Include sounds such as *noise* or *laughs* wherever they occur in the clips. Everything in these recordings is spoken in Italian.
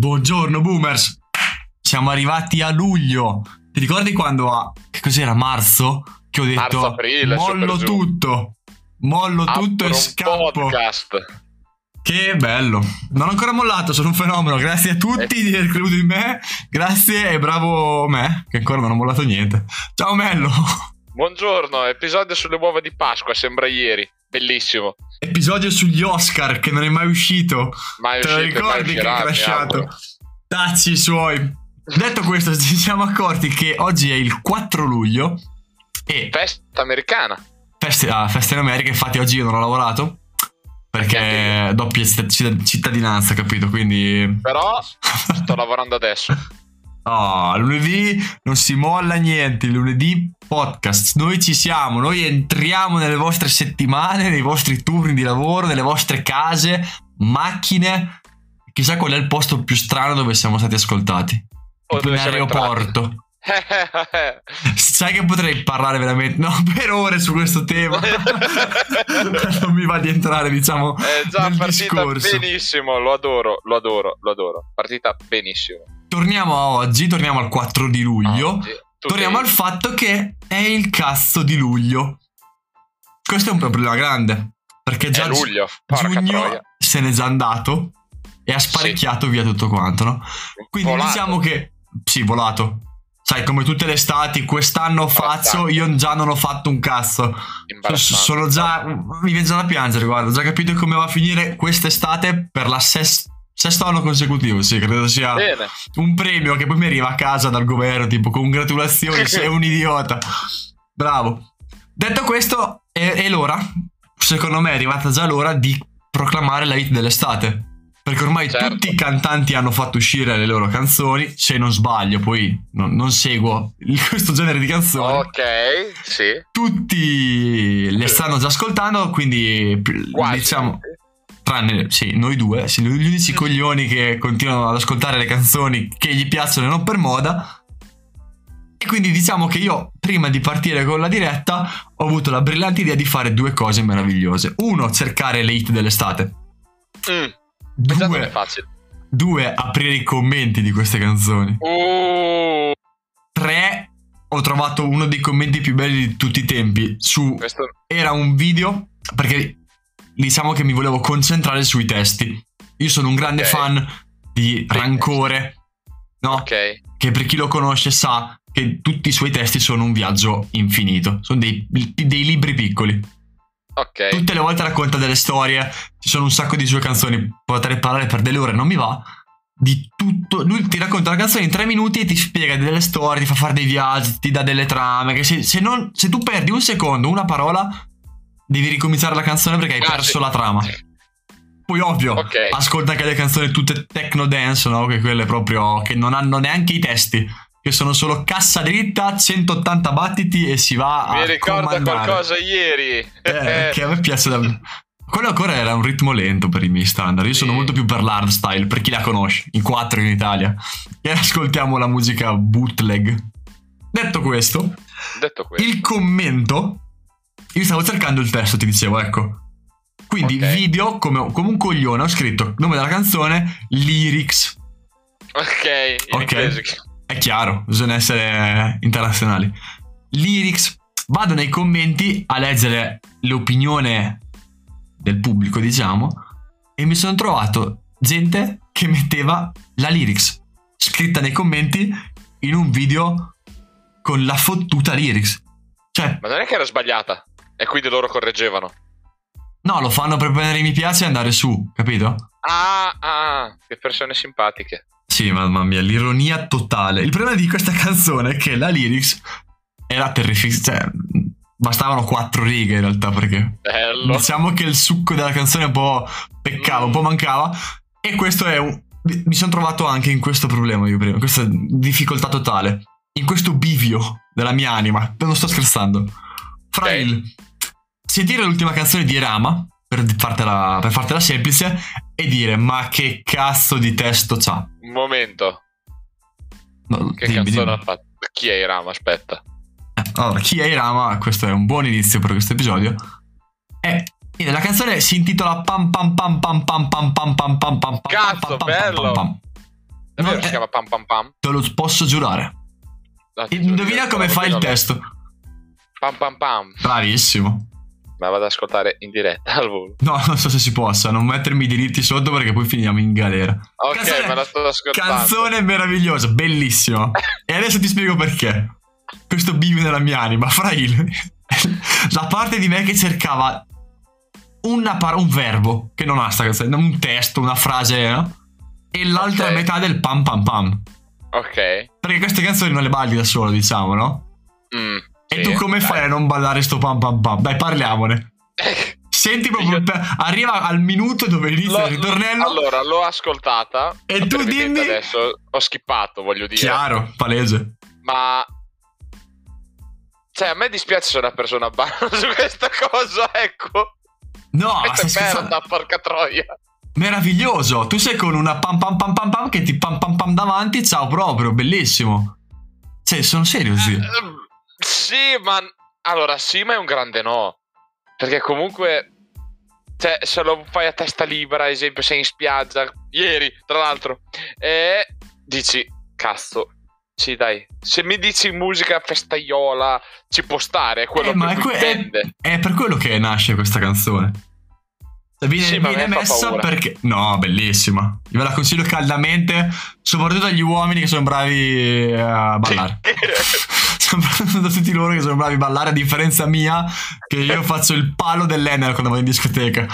Buongiorno boomers. Siamo arrivati a luglio. Ti ricordi quando a che cos'era marzo che ho detto Marzo, aprile, mollo tutto. Mollo tutto Apro e un scappo. podcast. Che bello. Non ho ancora mollato, sono un fenomeno. Grazie a tutti di aver creduto in me. Grazie e bravo me, che ancora non ho mollato niente. Ciao Mello. Buongiorno, episodio sulle uova di Pasqua, sembra ieri. Bellissimo. Episodio sugli Oscar che non è mai uscito. Mai Te lo uscito, mai ricordi che uscirà, è mi crashato? Tazzi suoi. Detto questo, *laughs* ci siamo accorti che oggi è il 4 luglio e Festa americana. feste, ah, festa in America, infatti oggi io non ho lavorato perché doppia citt- cittadinanza, capito? Quindi Però *laughs* sto lavorando adesso. Ah, lunedì non si molla niente, lunedì podcast, noi ci siamo, noi entriamo nelle vostre settimane, nei vostri turni di lavoro, nelle vostre case, macchine, chissà qual è il posto più strano dove siamo stati ascoltati. O in aeroporto. *laughs* Sai che potrei parlare veramente no, per ore su questo tema. *laughs* non mi va di entrare, diciamo, È già nel partita discorso. benissimo, lo adoro, lo adoro, lo adoro. Partita benissimo. Torniamo a oggi, torniamo al 4 di luglio. Oggi, tu Torniamo sei- al fatto che è il cazzo di luglio. Questo è un problema grande. Perché già È luglio, giugno troia. se n'è già andato e ha sparecchiato via tutto quanto, no? Quindi Volato. diciamo che sì, volato. Sai, come tutte le estati, quest'anno faccio, io già non ho fatto un cazzo. Sono già. Mi viene già da piangere, guarda. Ho già capito come va a finire quest'estate per la ses- sesto anno consecutivo. Sì, credo sia Bene. un premio che poi mi arriva a casa dal governo, tipo congratulazioni, sei un *laughs* idiota. Bravo. Detto questo, è, è l'ora, secondo me è arrivata già l'ora di proclamare la hit dell'estate. Perché ormai Certo. tutti i cantanti hanno fatto uscire le loro canzoni, se non sbaglio, poi non, non seguo *laughs* questo genere di canzoni. Ok, sì. Tutti le stanno già ascoltando, quindi Quasi. diciamo tranne sì, noi due, sì, gli unici coglioni che continuano ad ascoltare le canzoni che gli piacciono e non per moda. E quindi diciamo che io, prima di partire con la diretta, ho avuto la brillante idea di fare due cose meravigliose. Uno, cercare le hit dell'estate. Mm, Due, facile. due, aprire i commenti di queste canzoni. Uh, Tre, ho trovato uno dei commenti più belli di tutti i tempi su questo era un video perché diciamo che mi volevo concentrare sui testi. Io sono un grande Ok. fan di Rancore, no? Ok. Che per chi lo conosce sa che tutti i suoi testi sono un viaggio infinito. Sono dei, dei libri piccoli. Ok. Tutte le volte racconta delle storie. Ci sono un sacco di sue canzoni. Potrei parlare per delle ore, non mi va. Di tutto. Lui ti racconta la canzone in tre minuti e ti spiega delle storie, ti fa fare dei viaggi, ti dà delle trame. Che se, se non- se tu perdi un secondo, una parola, devi ricominciare la canzone perché hai Ah, perso sì. la trama. Poi, ovvio, Ok. ascolta anche le canzoni tutte techno dance, no? Che quelle proprio. che non hanno neanche i testi. Che sono solo cassa dritta, 180 battiti e si va a. Mi ricorda comandare. qualcosa ieri. Eh, che a me piace da... Quello ancora era un ritmo lento per i miei standard. Io sono Sì. molto più per l'hardstyle, per chi la conosce, in quattro in Italia. E ascoltiamo la musica bootleg. Detto questo, Detto questo. il commento. Io stavo cercando il testo, ti dicevo, ecco. Quindi Ok. video come, come un coglione ho scritto nome della canzone, lyrics. Ok. In Ok. inglese. È chiaro, bisogna essere internazionali. Lyrics. Vado nei commenti a leggere l'opinione del pubblico, diciamo, e mi sono trovato gente che metteva la lyrics scritta nei commenti in un video con la fottuta lyrics. Cioè, Ma non è che era sbagliata. E quindi loro correggevano. no, lo fanno per prendere mi piace e andare su, capito? Ah, ah, che persone simpatiche. Sì, mamma mia, l'ironia totale. Il problema di questa canzone è che la lyrics era terrificante. Cioè, bastavano quattro righe in realtà perché Bello. diciamo che il succo della canzone un po' peccava, un po' mancava. E questo è un. Mi sono trovato anche in questo problema io prima, questa difficoltà totale, in questo bivio della mia anima. Non sto scherzando. Fra Ok. il sentire l'ultima canzone di Rama, per fartela, per fartela semplice, e dire ma che cazzo di testo c'ha. Un momento. No, Che dimmi, canzone dimmi. ha fatto? Chi è Irama? Aspetta. Allora, chi è Irama? Questo è un buon inizio per questo episodio. E e la canzone si intitola Pam pam pam pam pam pam pam pam pam pam Cazzo, bello! Davvero si eh. chiama Pam Pam Pam? Te lo posso giurare. Indovina come fa il testo. Pam Pam Pam. Bravissimo. Ma vado ad ascoltare in diretta *laughs* al volo. No, non so se si possa, non mettermi i diritti sotto perché poi finiamo in galera. Ok, Canzone- me la sto ascoltando. Canzone meravigliosa, bellissima. *laughs* e adesso ti spiego perché. Questo bivio nella mia anima, fra il... *laughs* la parte di me che cercava una par- un verbo, che non ha sta canzone, un testo, una frase, no? E l'altra Ok. metà del pam pam pam. Ok. Perché queste canzoni non le balli da solo, diciamo, no? Mm, E tu come dai. fai a non ballare sto pam pam pam? Dai, parliamone. Senti proprio, Io- arriva al minuto dove inizia il ritornello. Allora, l'ho ascoltata. E tu dimmi- Adesso ho skippato, voglio dire. Chiaro, palese. Ma... Cioè, a me dispiace se una persona balla *laughs* su questa cosa, ecco. No, Questa è scherzando? merda, porca troia. Meraviglioso. Tu sei con una pam pam pam pam pam che ti pam pam pam davanti. Ciao proprio, bellissimo. Cioè, sono serio sì. Ehm, Sì, ma... Allora, sì, ma è un grande no. Perché comunque... Cioè, se lo fai a testa libera, ad esempio, sei in spiaggia, ieri, tra l'altro, e dici, cazzo, sì dai, se mi dici musica festaiola, ci può stare, è quello Eh, ma che è, mi que- è- è per quello che nasce questa canzone. Viene, Sì, viene me messa perché. No, bellissima. Io ve la consiglio caldamente, soprattutto agli uomini che sono bravi a ballare. *laughs* *laughs* soprattutto a tutti loro che sono bravi a ballare, a differenza mia, che io *laughs* faccio il palo dell'Enel quando vado in discoteca.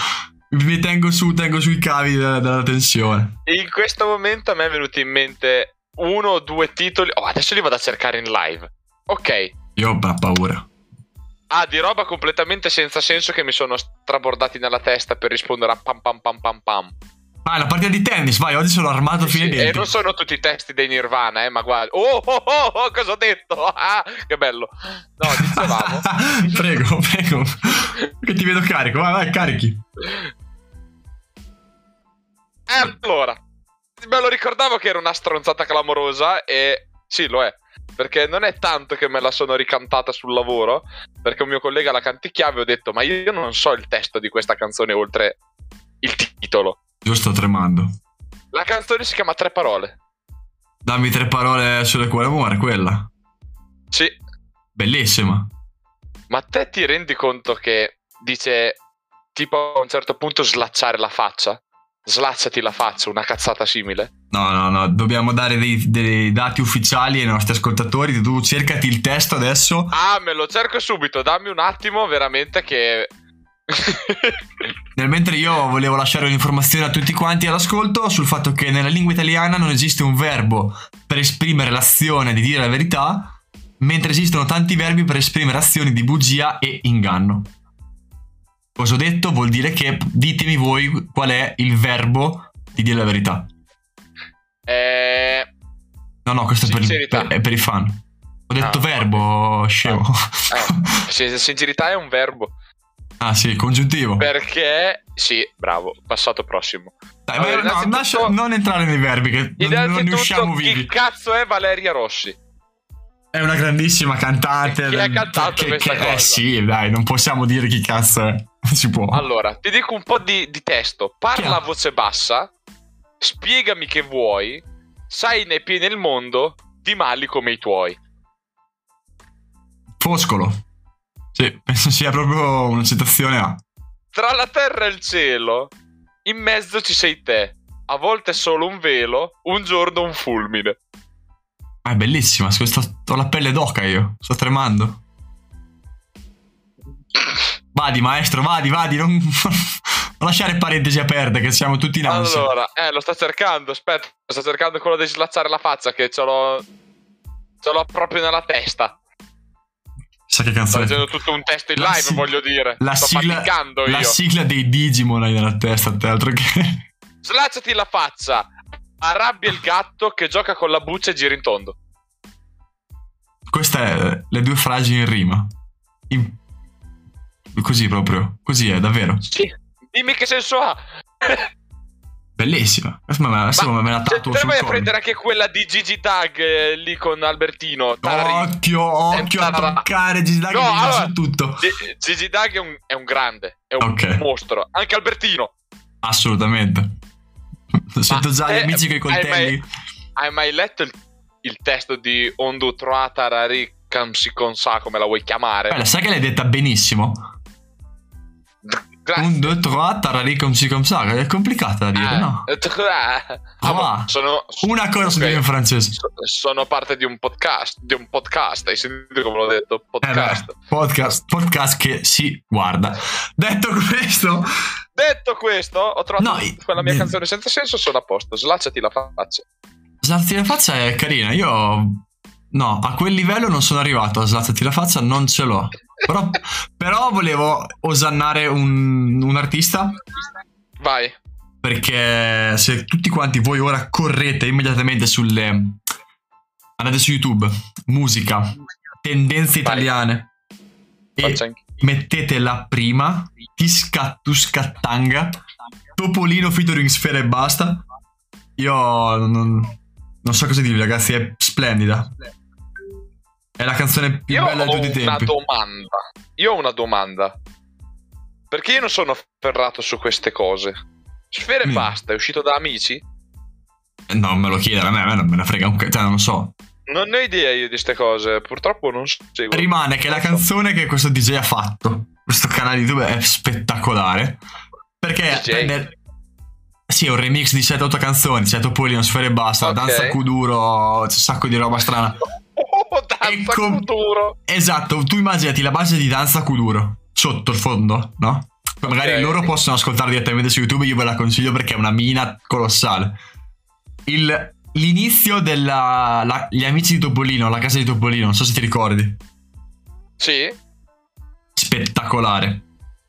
Mi tengo su, tengo sui cavi della, della tensione. In questo momento a me è venuto in mente uno o due titoli. Oh, adesso li vado a cercare in live. Ok. Io ho paura. Ah, di roba completamente senza senso che mi sono strabordati nella testa per rispondere a pam pam pam pam pam. Vai, la partita di tennis, vai, oggi sono armato fino ai Sì, e non sono tutti i testi dei Nirvana, eh, ma guarda. Oh, oh, oh, oh, cosa ho detto? *laughs* Ah, che bello. No, dicevamo. *laughs* prego, prego. Che ti vedo carico, vai, vai, carichi. Allora, me lo ricordavo che era una stronzata clamorosa e sì, lo è. Perché non è tanto che me la sono ricantata sul lavoro, perché un mio collega la canticchiava e ho detto, ma io non so il testo di questa canzone oltre il titolo. Io sto tremando. La canzone si chiama Tre parole. Dammi tre parole sulle quali muore quella. Sì, Bellissima. ma te ti rendi conto che dice tipo a un certo punto slacciare la faccia? Slacciati la faccia, una cazzata simile. No, no, no, dobbiamo dare dei, dei dati ufficiali ai nostri ascoltatori. Tu cercati il testo adesso. Ah, me lo cerco subito, dammi un attimo veramente che... *laughs* Nel mentre io volevo lasciare un'informazione a tutti quanti all'ascolto sul fatto che nella lingua italiana non esiste un verbo per esprimere l'azione di dire la verità, mentre esistono tanti verbi per esprimere azioni di bugia e inganno. Cosa ho detto? Vuol dire che ditemi voi qual è il verbo di dire la verità. Eh... No, no, questo è per, è per i fan. Ho detto Ah, verbo, scemo. Eh, sin- sincerità è un verbo. ah sì, congiuntivo. Perché, sì, bravo, passato prossimo. Dai, allora, no, lascia- non entrare nei verbi che non, non ne usciamo chi vivi. cazzo è Valeria Rossi? È una grandissima cantante. Chi ha cantato che- questa che- cosa? Eh sì, dai, non possiamo dire chi cazzo è. Non *laughs* si può. Allora, ti dico un po' di, di testo. Parla a voce bassa, spiegami che vuoi, sai nei piedi nel mondo di mali come i tuoi. Foscolo. Sì, *laughs* penso sia proprio una citazione a. Tra la terra e il cielo, in mezzo ci sei te. A volte solo un velo, un giorno un fulmine. Ah, è bellissima. sto- ho la pelle d'oca io. Sto tremando. *laughs* Vadi, maestro, vadi, vadi. Non *laughs* lasciare parentesi aperte, che siamo tutti in ansia. Allora, eh, lo sto cercando. Aspetta, sto cercando quello di slacciare la faccia che ce l'ho. Ce l'ho proprio nella testa. Sa che Sto canzone. leggendo tutto un testo in La live, sig- voglio dire. La sto sigla, faticando la io. sigla dei Digimon hai nella testa, te altro che. Slacciati la faccia. Arrabbia il gatto che gioca con la buccia e gira in tondo. Queste è le due frasi in rima. In- Così proprio. Così è, davvero. Sì. Dimmi che senso ha. Bellissima. Adesso me, adesso me la se tatuo te sul a prendere anche quella di Gigi Tag eh, lì con Albertino. Tarari. Occhio, occhio a toccare Gisdag No, no, allora- tutto. Gi- Gigi Tag è un, è un grande, è un Ok. mostro. Anche Albertino. Assolutamente. Sento già gli eh, amici con i hai coltelli. hai mai letto il, il testo di Ondu Troata Rari Kamsi Konsa, come la vuoi chiamare? Beh, sai che l'hai detta benissimo. Grazie. Un, due, tre, tarari, com si, com sa. È complicata da dire, Eh, no? eh, ah, Ah, ma sono, Una cosa su ok, dire in francese. so- Sono parte di un podcast, di un podcast, hai sentito come l'ho detto? Eh Podcast. beh, podcast, podcast che si guarda. Detto questo, Detto questo, ho trovato No, quella mia di- canzone senza senso, sono a posto, slacciati la faccia. Slazzati la faccia è carina. Io, no, a quel livello non sono arrivato. A slazzati la faccia non ce l'ho. Però, però volevo osannare un, un artista. Vai. Perché se tutti quanti voi ora correte immediatamente sulle. Andate su YouTube, musica, tendenze Vai. italiane. E Faccia anche. mettete la prima, Tiscattu Scattanga, Topolino featuring Sfera e basta. Io non, non so cosa dirvi, ragazzi, è splendida. È la canzone più Io bella di ho tutti i una tempi. domanda. Io ho una domanda. Perché io non sono afferrato su queste cose. Sfera e Mm. basta, è uscito da amici? No, me lo chiedere a me, a me non me ne frega un cazzo, cioè, non lo so. Non ne ho idea io di queste cose, purtroppo non seguo. Rimane che la canzone che questo DJ ha fatto, questo canale YouTube è spettacolare. Perché prende- Sì, è un remix di 7-8 canzoni, c'è Topolino, Sfera e basta, Ok. Danza Kuduro, c'è un sacco di roba strana. Oh, danza com- futuro. Esatto, tu immaginati la base di danza Kuduro sotto il fondo, no? Poi magari Ok. loro possono ascoltare direttamente su YouTube, io ve la consiglio perché è una mina colossale. Il- l'inizio della. la- gli amici di Topolino, la casa di Topolino, non so se ti ricordi. Sì. Spettacolare.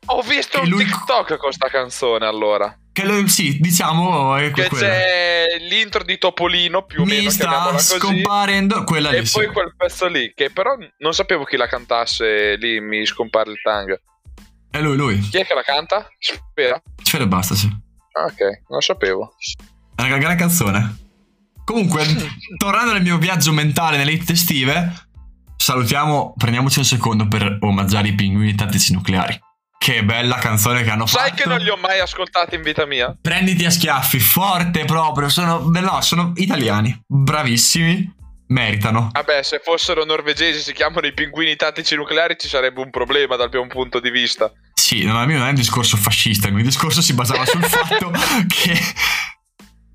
Ho visto un lui- TikTok con sta canzone allora. Che lo- sì, diciamo è Che quella. c'è l'intro di Topolino più o Mi meno, sta così. scomparendo quella E lì. sì. poi quel pezzo lì, che però non sapevo chi la cantasse lì, mi scompare il tang. È lui, lui. Chi è che la canta? Spera. Sfera e basta, sì. Ah, ok, non lo sapevo. È una gran canzone. Comunque, tornando nel mio viaggio mentale nelle estive, salutiamo, prendiamoci un secondo per omaggiare i pinguini tattici nucleari. Che bella canzone che hanno Sai fatto. che non li ho mai ascoltati in vita mia? Prenditi a schiaffi, forte proprio. Sono, no, sono italiani, bravissimi, meritano. Vabbè, se fossero norvegesi si chiamano i pinguini tattici nucleari ci sarebbe un problema dal mio punto di vista. Sì, no, il mio non è un discorso fascista, il mio discorso si basava sul *laughs* fatto che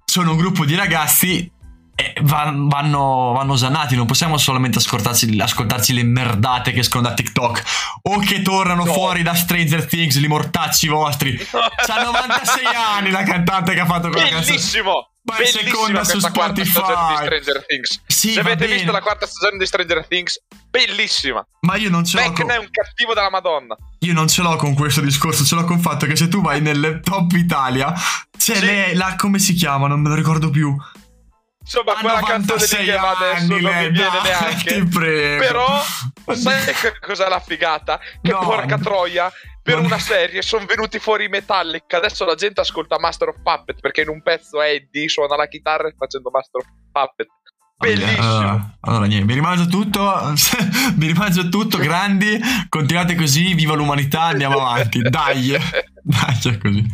sono un gruppo di ragazzi e va- vanno, vanno osannati, non possiamo solamente ascoltarci, ascoltarci le merdate che escono da TikTok o che tornano No. fuori da Stranger Things, li mortacci vostri. C'ha 96 *laughs* anni la cantante che ha fatto quella canzone. Bellissimo! Ma è seconda su Spotify. stagione di Stranger Things. Sì, Se avete bene, visto la quarta stagione di Stranger Things, bellissima. ma io non ce l'ho con... è un cattivo della Madonna. Io non ce l'ho con questo discorso, ce l'ho con il fatto che se tu vai nelle top Italia, c'è Sì. lei, la, come si chiama, non me lo ricordo più. Insomma, quella canzone lì che va adesso non mi viene neanche. Però, *laughs* sai che cos'è la figata? Che No. porca troia, per una serie sono venuti fuori i Metallica. Adesso la gente ascolta Master of Puppet perché in un pezzo Eddie suona la chitarra facendo Master of Puppet. Bellissimo. Allora, niente, mi rimangio tutto, *laughs* mi rimangio tutto, grandi, continuate così, viva l'umanità, andiamo avanti, dai, *laughs* dai, così.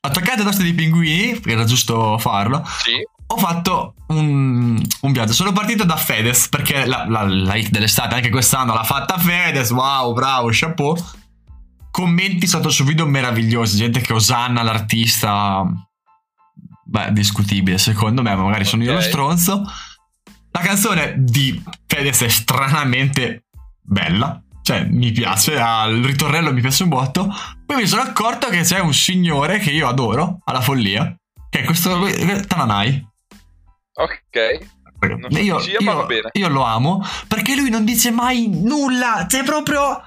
Attaccate ad dei pinguini, perché era giusto farlo, Sì. Ho fatto un, un viaggio. Sono partito da Fedez perché la, la, la hit dell'estate anche quest'anno l'ha fatta Fedez. Wow, bravo, chapeau. Commenti sotto sul video meravigliosi. Gente che osanna l'artista. Beh, discutibile secondo me, ma magari sono io lo stronzo. La canzone di Fedez è stranamente bella. Cioè, mi piace, il ritornello mi piace un botto. Poi mi sono accorto che c'è un signore che io adoro, alla follia, che è questo Tananai. Ok. So Io, sia, ma io- io lo amo perché lui non dice mai nulla. Cioè, proprio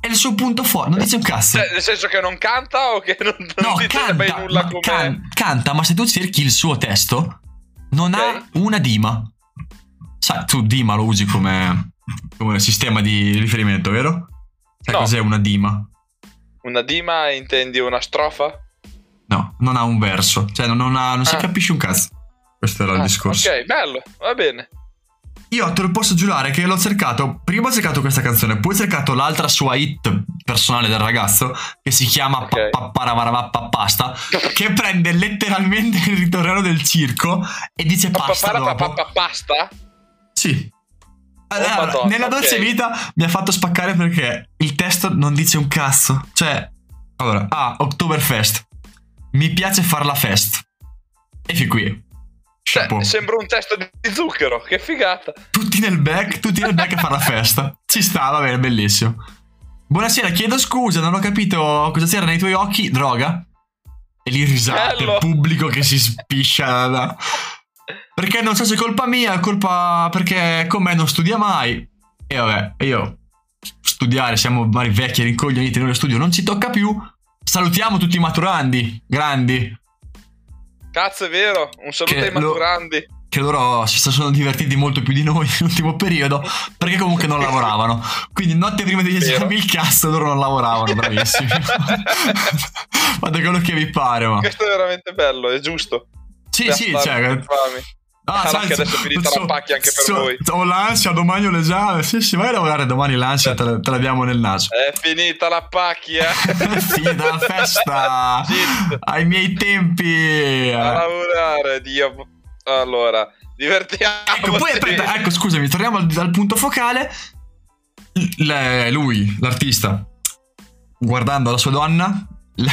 è il suo punto forte. Non dice un cazzo. Cioè, nel senso che non canta o che non, non no, dice canta, mai nulla come... can- canta, ma se tu cerchi il suo testo, non Ok. ha una dima. Sai, tu dima lo usi come, come sistema di riferimento, vero? Sai No. cos'è una dima? Una dima intendi una strofa? No, non ha un verso. Cioè, non, non ha- non si Ah. capisce un cazzo. Questo era il Ah, discorso. Ok, bello, va bene. Io te lo posso giurare che l'ho cercato. Prima ho cercato questa canzone, poi ho cercato l'altra sua hit personale del ragazzo che si chiama Ok. Papparavaravappapasta che prende letteralmente il ritornello del circo e dice pasta dopo. Pasta? Sì. Allora, Madonna, nella dolce vita mi ha fatto spaccare perché il testo non dice un cazzo. Cioè, allora, ah, Oktoberfest. Mi piace far la fest. E fin qui. Cioè, sembra un testo di zucchero, che figata. Tutti nel back, tutti nel back a fare la festa. Ci sta, va bene, bellissimo. Buonasera, chiedo scusa, non ho capito cosa c'era nei tuoi occhi. Droga? E lì risate, Bello. pubblico che si spiscia. da- Perché non so se è colpa mia, è colpa perché con me non studia mai. E vabbè, io studiare, siamo vari vecchi rincoglioniti nello studio, non ci tocca più. Salutiamo tutti i maturandi, grandi, Cazzo, è vero. Un saluto Che ai lo- maturandi. che loro si sono divertiti molto più di noi *laughs* nell'ultimo periodo perché comunque non lavoravano quindi notte prima degli Vero. esami il cazzo loro non lavoravano bravissimi *laughs* fate quello che vi pare ma Questo è veramente bello, è giusto. sì sì cioè. Ah, Sarà sai, che adesso è finita la pacchia anche per voi. ho l'ansia domani ho l'esame sì sì vai a lavorare domani l'ansia te, la- te l'abbiamo nel naso È finita la pacchia. *laughs* finita la festa Shit. ai miei tempi A lavorare, Dio. Allora, divertiamoci. Ecco, poi aspetta, ecco, scusami, torniamo al, al punto focale. Le- lui, l'artista, guardando la sua donna, *laughs* le,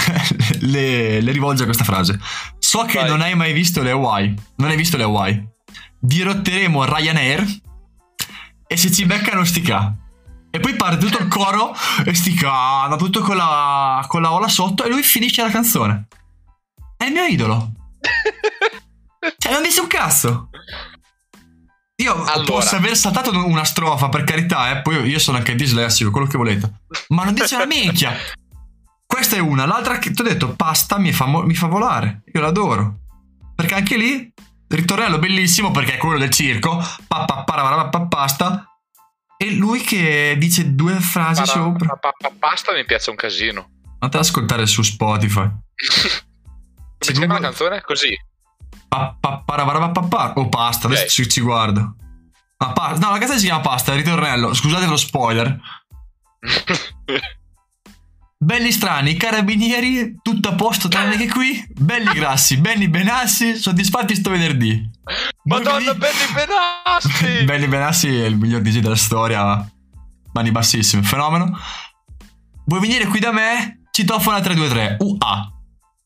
le- le rivolge questa frase. So che Vai. non hai mai visto le Hawaii. Non hai visto le Hawaii. Dirotteremo Ryanair e se ci beccano stica. E poi parte tutto il coro e sticando, tutto con la, con la ola sotto e lui finisce la canzone. È il mio idolo. *laughs* Cioè, non dice un cazzo. Io Allora. posso aver saltato una strofa, per carità, eh. Poi io sono anche dislessico, quello che volete. Ma non dice una minchia. Questa è una. L'altra che ti ho detto, pasta mi fa, mi fa volare. Io l'adoro. Perché anche lì, ritornello bellissimo perché è quello del circo. Pa, pa, pa, pasta. E lui che dice due frasi Para- sopra. pa- pa- pa- Pasta mi piace un casino. Andate ad ascoltare su Spotify. *laughs* La Google- canzone? Così. Pa, pa, pa. O pasta, adesso ci, ci guardo. Ah, pa- no, la canzone si chiama pasta, ritornello. Scusate lo spoiler. *laughs* Belli strani, carabinieri, tutto a posto tranne che qui. Belli grassi, belli benassi, soddisfatti sto venerdì. Madonna, belli benassi! *laughs* Belli benassi è il miglior DJ della storia. Mani bassissime, fenomeno. Vuoi venire qui da me? Citofona 323, UA.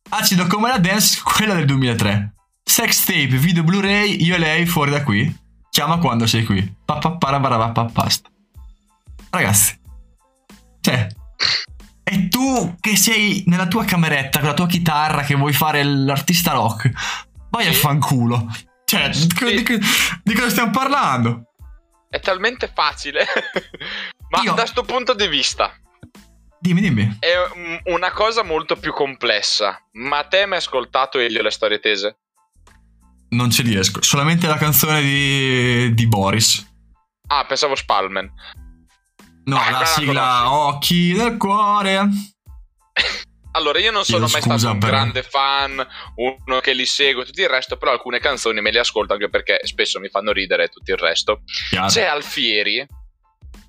Acido come la dance, quella del 2003. Sex tape, video Blu-ray, io e lei fuori da qui. Chiama quando sei qui. Papaparabarabapapasta. Ragazzi. Cioè. E tu che sei nella tua cameretta con la tua chitarra che vuoi fare l'artista rock. Vai a Sì. fanculo. Cioè, Sì. di di cosa stiamo parlando? È talmente facile. *laughs* Ma Io- da sto punto di vista Dimmi, dimmi. è una cosa molto più complessa. Ma te mi hai ascoltato Elio le storie tese? Non ci riesco. Solamente la canzone di, di Boris. Ah, pensavo Spalman. No, Ah, la sigla conosci. Occhi del cuore. Allora, io non sono Chiedo mai scusa stato un per- grande fan, uno che li segue, tutto il resto, però alcune canzoni me le ascolto anche perché spesso mi fanno ridere tutto il resto. Chiaro. C'è Alfieri,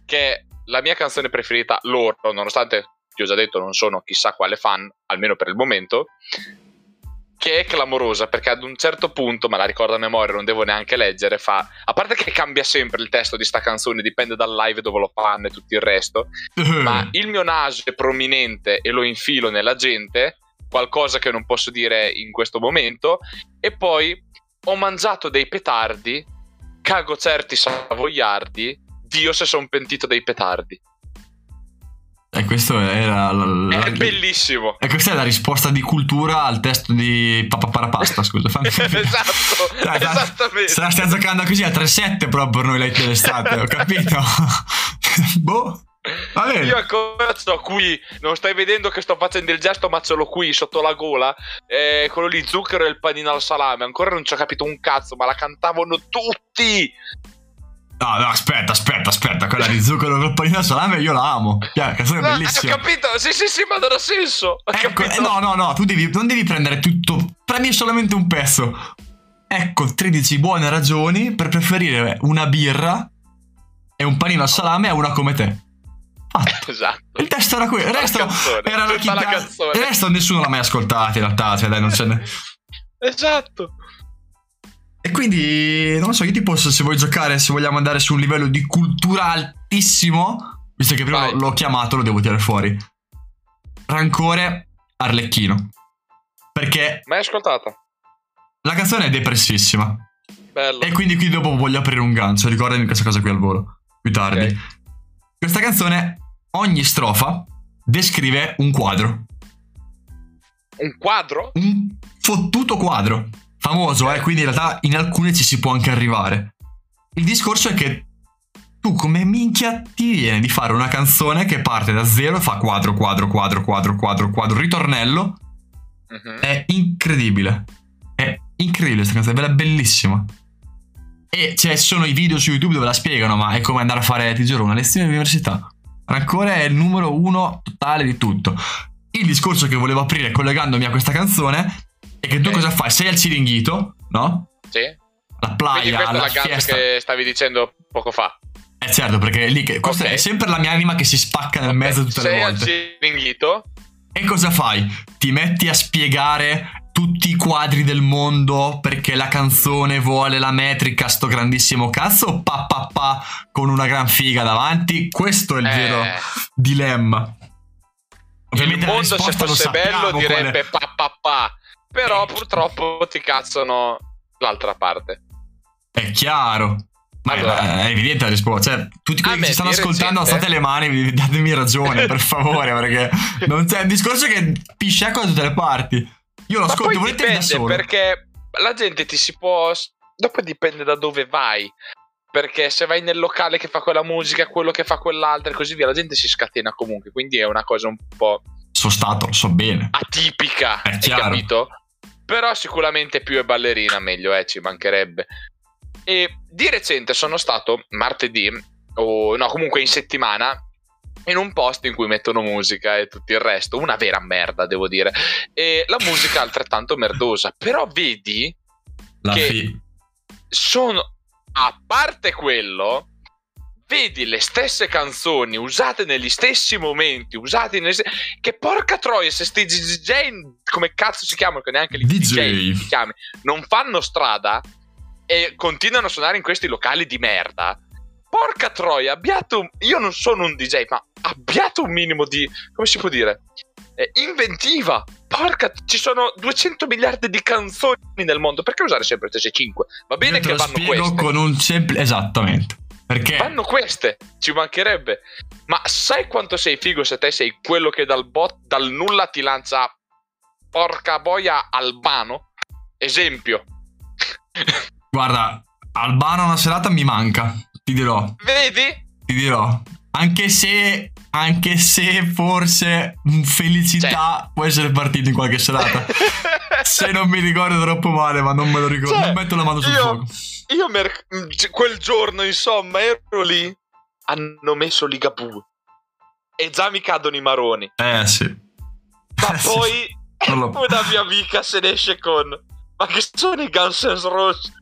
che è la mia canzone preferita, loro, nonostante ti ho già detto non sono chissà quale fan, almeno per il momento, che è clamorosa perché ad un certo punto, me la ricordo a memoria, non devo neanche leggere, fa... A parte che cambia sempre il testo di sta canzone, dipende dal live dove lo fanno e tutto il resto, ma il mio naso è prominente e lo infilo nella gente, qualcosa che non posso dire in questo momento, e poi ho mangiato dei petardi, cago certi savoiardi, Dio se sono pentito dei petardi. E questo era la, la- È bellissimo. E questa è la risposta di cultura al testo di Papa Parapasta, scusa. fammi *laughs* capire. esatto, Dai, esattamente. Se la stiamo giocando così a 3-7 proprio per noi late dell'estate, ho capito? *laughs* boh. Va bene. Io ancora sto qui, non stai vedendo che sto facendo il gesto, ma ce l'ho qui sotto la gola. Eh, quello lì, zucchero e il panino al salame. Ancora non ci ho capito un cazzo, ma la cantavano tutti. No, no, aspetta, aspetta, aspetta. Quella di zucchero col panino al salame io la amo. Chiaro, canzone Ah, bellissima. Ho capito, sì, sì, sì, ma non ha senso. Ho Ecco, eh, no, no, no, tu devi, non devi prendere tutto. Prendi solamente un pezzo. Ecco 13 buone ragioni per preferire una birra e un panino al salame a una come te. Fatto. Esatto. Il testo era quello. Il resto La canzone, era la la canzone. Il resto nessuno l'ha mai ascoltato in realtà. Cioè, dai, non ce ne. Esatto. E quindi, non lo so, io tipo se, se vuoi giocare, se vogliamo andare su un livello di cultura altissimo, visto che prima Vai. l'ho chiamato, lo devo tirare fuori. Rancore Arlecchino. Perché Mai ascoltata? la canzone è depressissima. Bello. E quindi qui dopo voglio aprire un gancio, ricordami questa cosa qui al volo, più tardi. Ok. Questa canzone, ogni strofa descrive un quadro. Un quadro? Un fottuto quadro. Famoso, eh, quindi in realtà in alcune ci si può anche arrivare. Il discorso è che tu come minchia ti viene di fare una canzone che parte da zero e fa quadro, quadro, quadro, quadro, quadro, quadro, ritornello. Mhm. È incredibile. È incredibile questa canzone, è bella bellissima. E cioè, sono i video su YouTube dove la spiegano, ma è come andare a fare, ti giuro, una lezione all'università. Rancore è il numero uno totale di tutto. Il discorso che volevo aprire collegandomi a questa canzone è che tu cosa fai? Sei al Ciringhito, no? Sì. La playa, questa è alla la canzone fiesta. che stavi dicendo poco fa. Eh certo, perché lì che, questa Ok. è sempre la mia anima che si spacca nel mezzo tutte Sei le al volte. ciringhito? E cosa fai? Ti metti a spiegare tutti i quadri del mondo perché la canzone vuole la metrica, sto grandissimo cazzo, o pa pa pa con una gran figa davanti? Questo è il Eh, vero dilemma. il Ovviamente la mondo se fosse bello direbbe pa pa pa. Però purtroppo ti cazzano l'altra parte. È chiaro. Ma Allora. è evidente la risposta. Cioè, tutti quelli che ci stanno ascoltando, alzate le mani, datemi ragione, per favore, perché non c'è il discorso che pisciacco da tutte le parti. Io lo ascolto, volete da solo. perché la gente ti si può. Dopo dipende da dove vai. Perché se vai nel locale che fa quella musica, quello che fa quell'altra e così via, la gente si scatena comunque. Quindi è una cosa un po' Sono stato, lo so bene. atipica. È hai chiaro. capito? Però sicuramente più è ballerina, meglio è, ci mancherebbe. E di recente sono stato martedì, o no, comunque in settimana, in un posto in cui mettono musica e tutto il resto. Una vera merda, devo dire. E la musica è altrettanto merdosa. Però vedi, La Che- fi- sono. A parte quello. Vedi le stesse canzoni usate negli stessi momenti, usate negli st- che porca troia, se sti DJ, come cazzo si chiamano, che neanche li DJ. DJ si chiami, non fanno strada e continuano a suonare in questi locali di merda. Porca troia, abbiate un... Io non sono un DJ, ma abbiate un minimo di... come si può dire? Eh, inventiva. Porca, ci sono 200 miliardi di canzoni nel mondo. Perché usare sempre le stesse 5? Va bene Io che lo vanno queste. con un semplice... Esattamente. Perché... Vanno queste, ci mancherebbe. Ma sai quanto sei figo se te sei quello che dal, bot, dal nulla ti lancia porca boia Albano? Esempio. *laughs* Guarda, Albano una serata mi manca. Ti dirò. Vedi? Ti dirò. Anche se... Anche se forse mm, felicità Cioè. può essere partito in qualche serata. *laughs* se non mi ricordo troppo male, ma non me lo ricordo. Cioè, non metto la mano sul io- fuoco. Io mer- quel giorno, insomma, ero lì. Hanno messo Ligabue. E già mi cadono i maroni. Eh sì. Ma *laughs* Eh, sì. poi *laughs* Non lo- una mia amica se ne esce con. Ma che sono i Guns N' Roses?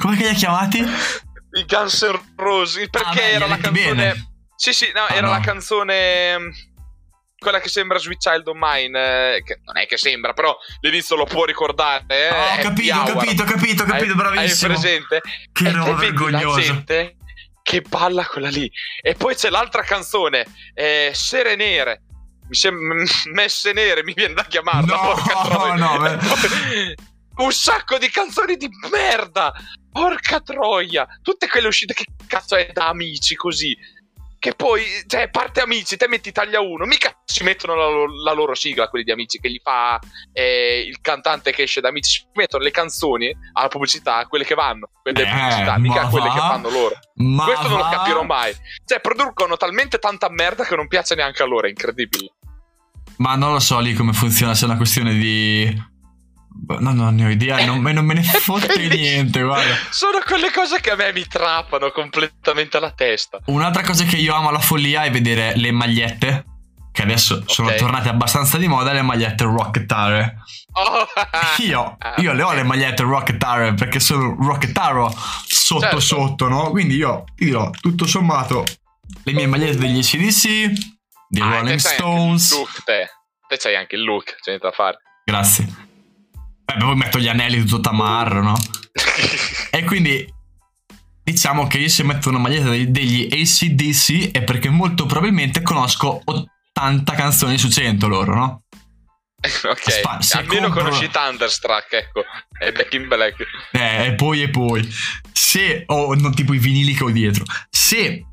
Come li hai chiamati? I Guns N' Roses. Perché Ah, beh, era la canzone. bene. Sì, sì, no, Ah, era no. la canzone. mm, Quella che sembra Sweet Child of Mine. eh, che non è che sembra, però l'inizio lo può ricordare. Eh, Oh, ho capito, ho capito, ho capito, ho capito, Hai- bravissimo. Hai presente? Che roba vergognosa. che balla quella lì. E poi c'è l'altra canzone, eh, Sere Nere. Mi sembra Messe Nere, mi viene da chiamarla. No, porca troia. no, poi- *laughs* Un sacco di canzoni di merda. Porca troia. Tutte quelle uscite che cazzo è da amici così. Che poi, cioè, parte amici, te metti taglia uno, mica ci mettono la, la loro sigla, quelli di amici, che gli fa eh, il cantante che esce da amici, ci mettono le canzoni alla pubblicità, quelle che vanno, quelle Eh, pubblicità, mica ma quelle va? che fanno loro. Ma Questo non lo va? capirò mai. Cioè, producono talmente tanta merda che non piace neanche a loro, è incredibile. Ma non lo so lì come funziona, se è una questione di... No, non ne ho idea, non, me- non me ne *laughs* fotte niente, guarda. Sono quelle cose che a me mi trappano completamente la testa. Un'altra cosa che io amo alla follia è vedere le magliette, che adesso sono Ok. tornate abbastanza di moda, le magliette rockettare. Oh, *laughs* Io, io le ho le magliette rockettare perché sono rockettaro sotto Certo. sotto, no? Quindi io ti dirò, tutto sommato, le mie magliette degli ACDC, dei Ah, Rolling Stones. il look, te. Te c'hai anche il look, c'è niente da fare. Grazie. Beh, poi metto gli anelli tutto tamarro, no? *laughs* E quindi diciamo che io se metto una maglietta degli, ACDC è perché molto probabilmente conosco 80 canzoni su 100 loro, no? *laughs* ok, se almeno compro- conosci Thunderstruck, ecco. E Back in Black. Eh, e poi e poi. Se ho no, tipo i vinili che ho dietro. Se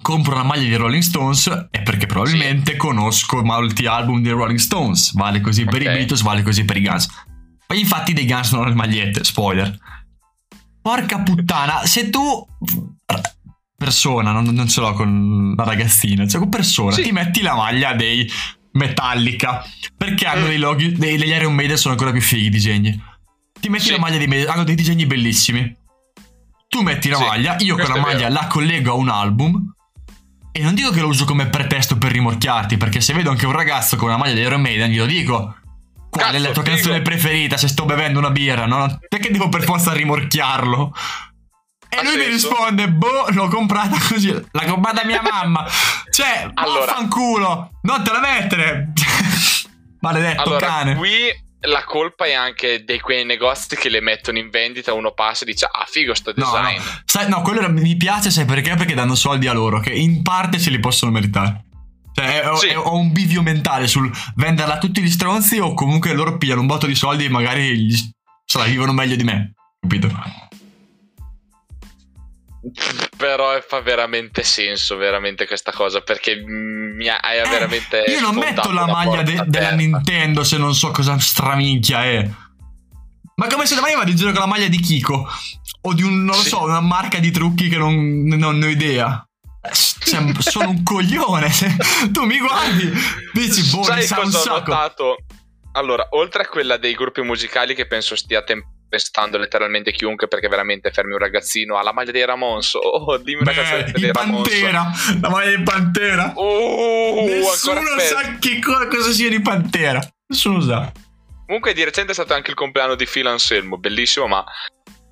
compro una maglia di Rolling Stones è perché probabilmente conosco molti album dei Rolling Stones. Vale così per Ok. i Beatles, vale così per i Guns. Poi infatti dei Guns non le magliette, spoiler. Porca puttana, se tu persona, non, non ce l'ho con la ragazzina, cioè con persona, Sì. ti metti la maglia dei Metallica perché hanno Mm. dei loghi dei, degli Iron Maiden sono ancora più fighi i disegni. Ti metti Sì. la maglia dei Maiden, hanno dei disegni bellissimi. Tu metti la Sì, maglia, io con questo la è maglia la collego a un album. E non dico che lo uso come pretesto per rimorchiarti, perché se vedo anche un ragazzo con una maglia di Iron Maiden, glielo dico. Qual è la tua figo. canzone preferita se sto bevendo una birra? No? Perché devo per forza rimorchiarlo? E Ha lui mi senso. risponde: Boh, l'ho comprata così. L'ha comprata mia mamma. Cioè, Allora. vaffanculo, non te la mettere. *laughs* Maledetto Allora, cane. qui la colpa è anche di quei negozi che le mettono in vendita, uno passa e dice ah figo sto No, design. no. Sai, no, quello mi piace, sai perché? Perché danno soldi a loro, che in parte se li possono meritare. Cioè, ho, Sì. ho un bivio mentale sul venderla a tutti gli stronzi o comunque loro pigliano un botto di soldi e magari gli, se la vivono meglio di me. Capito? Però fa veramente senso, veramente questa cosa, perché mi ha- hai Eh, veramente... io non metto la maglia de- della. Nintendo se non so cosa straminchia è. Ma come se domani vado in giro con la maglia di Kiko o di un, non lo Sì. so, una marca di trucchi che non, non ne ho idea. Cioè, sono un coglione. tu mi guardi, dici, boh, Sai sa cosa ho sacco. notato? Allora, oltre a quella dei gruppi musicali che penso stia tempestando letteralmente chiunque perché veramente fermi un ragazzino alla maglia dei Ramones. Oh, dimmi una canzone dei Ramones. Pantera, la maglia di Pantera. Oh, Nessuno sa che co- cosa sia di Pantera. Nessuno sa. Comunque di recente è stato anche il compleanno di Phil Anselmo, bellissimo, ma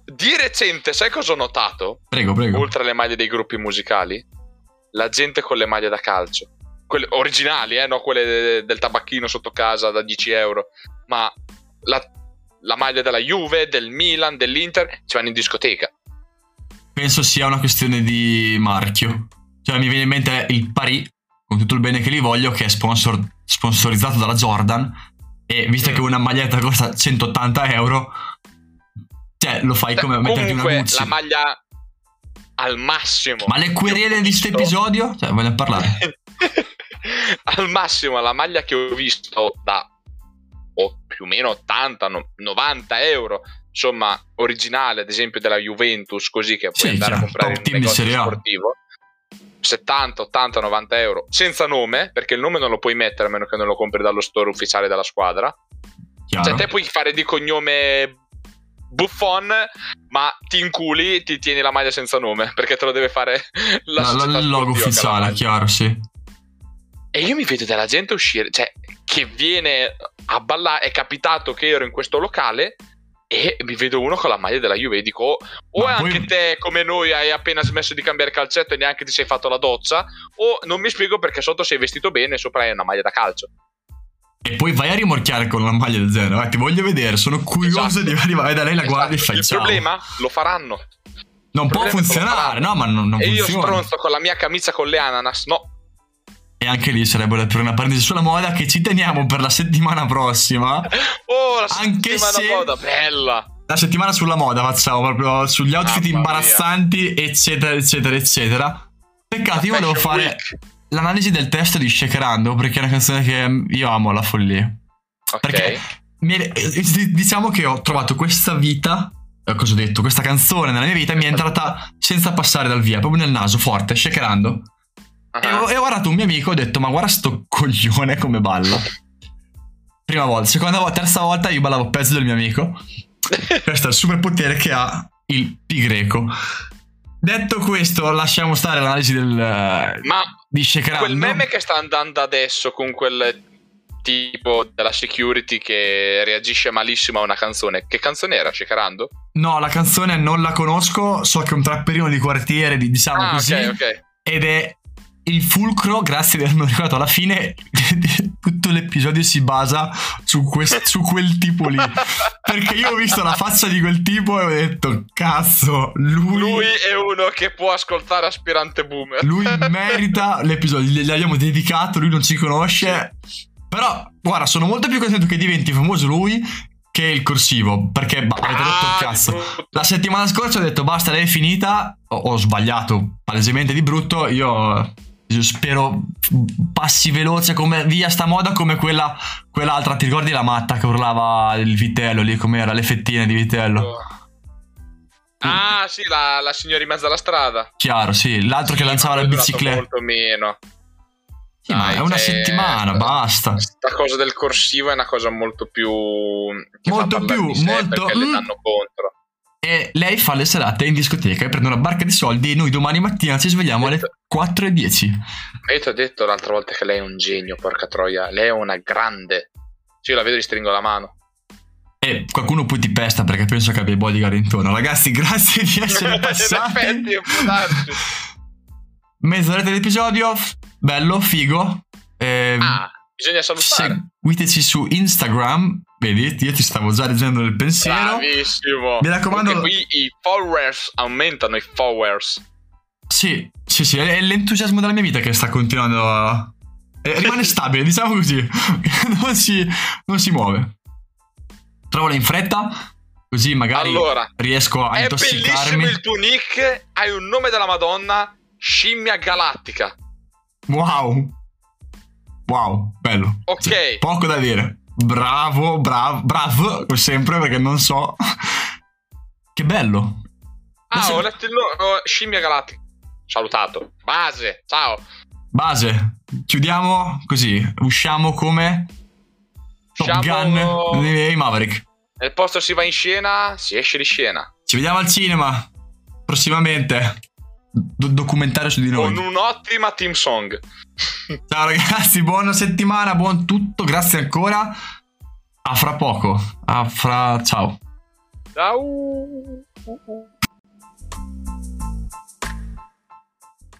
di recente sai cosa ho notato? Prego, prego. Oltre alle maglie dei gruppi musicali, la gente con le maglie da calcio. Quelle originali, eh, no quelle de- del tabacchino sotto casa da 10 euro, ma la, la maglia della Juve, del Milan, dell'Inter, ci vanno in discoteca. Penso sia una questione di marchio. Cioè, mi viene in mente il Paris, con tutto il bene che li voglio, che è sponsor- sponsorizzato dalla Jordan. E visto Mm. che una maglietta costa 180 euro, cioè lo fai come metterti una Comunque, Gucci. la maglia al massimo. Ma le querele di questo episodio? Cioè, voglio parlare. *laughs* al massimo la maglia che ho visto da o più o meno 80, no- 90 euro, insomma, originale, ad esempio della Juventus, così che puoi Sì, andare a chiaro, comprare in un negozio sportivo. 70, 80, 90 euro senza nome, perché il nome non lo puoi mettere a meno che non lo compri dallo store ufficiale della squadra. Chiaro. Cioè, te puoi fare di cognome Buffon, ma ti inculi, ti tieni la maglia senza nome, perché te lo deve fare la, la- società il logo ufficiale, chiaro, sì. E io mi vedo della gente uscire, cioè, che viene a ballare. È capitato che ero in questo locale e mi vedo uno con la maglia della Juve e dico: "Oh, o Ma anche poi- te, come noi, hai appena smesso di cambiare calcetto e neanche ti sei fatto la doccia, o non mi spiego perché sotto sei vestito bene e sopra hai una maglia da calcio. E poi vai a rimorchiare con la maglia del zero. Eh, ti voglio vedere, sono curioso Esatto. di arrivare da lei la guardi e Esatto. fai Il ciao. problema lo faranno. non può funzionare, no, ma non, non e io funziona. stronzo con la mia camicia con le ananas, no. E anche lì sarebbe da aprire una parentesi sulla moda che ci teniamo per la settimana prossima. *laughs* Oh, la Anche settimana se- moda, bella. La settimana sulla moda facciamo proprio sugli outfit mia. imbarazzanti, eccetera, eccetera, eccetera. Peccato, io volevo fare Week. L'analisi del testo di Shakerando perché è una canzone che io amo la follia. Ok. Perché mi eh, diciamo che ho trovato questa vita, eh, cosa ho detto, questa canzone nella mia vita mi è entrata senza passare dal via, proprio nel naso, forte, shakerando. E, Ah. ho, e ho guardato un mio amico e ho detto, ma guarda sto coglione come balla. Prima volta, seconda volta, terza volta io ballavo peggio del mio amico. *laughs* Questo è il superpotere che ha il pi greco. Detto questo, lasciamo stare l'analisi del, eh, Ma di shakerando. quel meme che sta andando adesso con quel tipo della security che reagisce malissimo a una canzone. Che canzone era? Shakerando? No, la canzone non la conosco, so che è un trapperino di quartiere, di- diciamo Ah, così. ok, ok. Ed è il fulcro, grazie di avermi ricordato alla fine, *laughs* tutto l'episodio si basa su, quest- su quel tipo lì. Perché io ho visto la faccia di quel tipo e ho detto, cazzo, lui... Lui è uno che può ascoltare aspirante boomer. Lui merita l'episodio, gli abbiamo dedicato, lui non ci conosce. Però, guarda, sono molto più contento che diventi famoso lui che il corsivo. Perché bah, avete rotto il Ah, cazzo. di brutto. La settimana scorsa ho detto basta, lei è finita. Ho, ho sbagliato palesemente di brutto. Io spero passi veloce come via sta moda come quella quell'altra. Ti ricordi la matta che urlava il vitello lì? Com'era? Le fettine di vitello. Ah, sì, la, la signora in mezzo alla strada. Chiaro, sì. L'altro che Sì, lanciava ma la bicicletta. Molto meno. Sì, ma Dai, è una cioè, settimana, basta. Questa cosa del corsivo è una cosa molto più. Che Molto più, sé molto- Perché le mm. danno contro. E lei fa le serate in discoteca e prende una barca di soldi e noi domani mattina ci svegliamo alle 4.10. Ma io ti ho detto l'altra volta che lei è un genio, porca troia. Lei è una grande. Sì, io la vedo e gli stringo la mano. E qualcuno poi ti pesta perché penso che abbia i bodyguard intorno. Ragazzi, *laughs* grazie di essere passati. effetti. Mezz'oretta d'episodio, bello, figo. Ehm, Ah, bisogna salutare. seguiteci su Instagram. Vedi, io ti stavo già leggendo nel pensiero. Bravissimo. Mi raccomando- Perché qui i followers aumentano i followers. Sì, sì, sì, è l'entusiasmo della mia vita che sta continuando a... eh, rimane *laughs* stabile, diciamo così. *laughs* non, si, non si muove. Trovala in fretta, così magari Allora, riesco a è bellissimo intossicarmi. il tuo nick. Hai un nome della Madonna. Scimmia galattica. Wow. Wow, bello. Ok. Cioè, poco da dire. Bravo, bravo, bravo, come sempre perché non so. che bello. Ah, Adesso- ho letto il nome. Scimmia galattica. Salutato. Base. Ciao. Base, chiudiamo così, usciamo come Top Usciamo- Gun dei Maverick. Nel posto si va in scena, si esce di scena. Ci vediamo al cinema prossimamente. Do- documentario su di noi. Con un'ottima team song. *laughs* Ciao ragazzi, buona settimana, buon tutto, grazie ancora. A fra poco. A fra ciao. Ciao.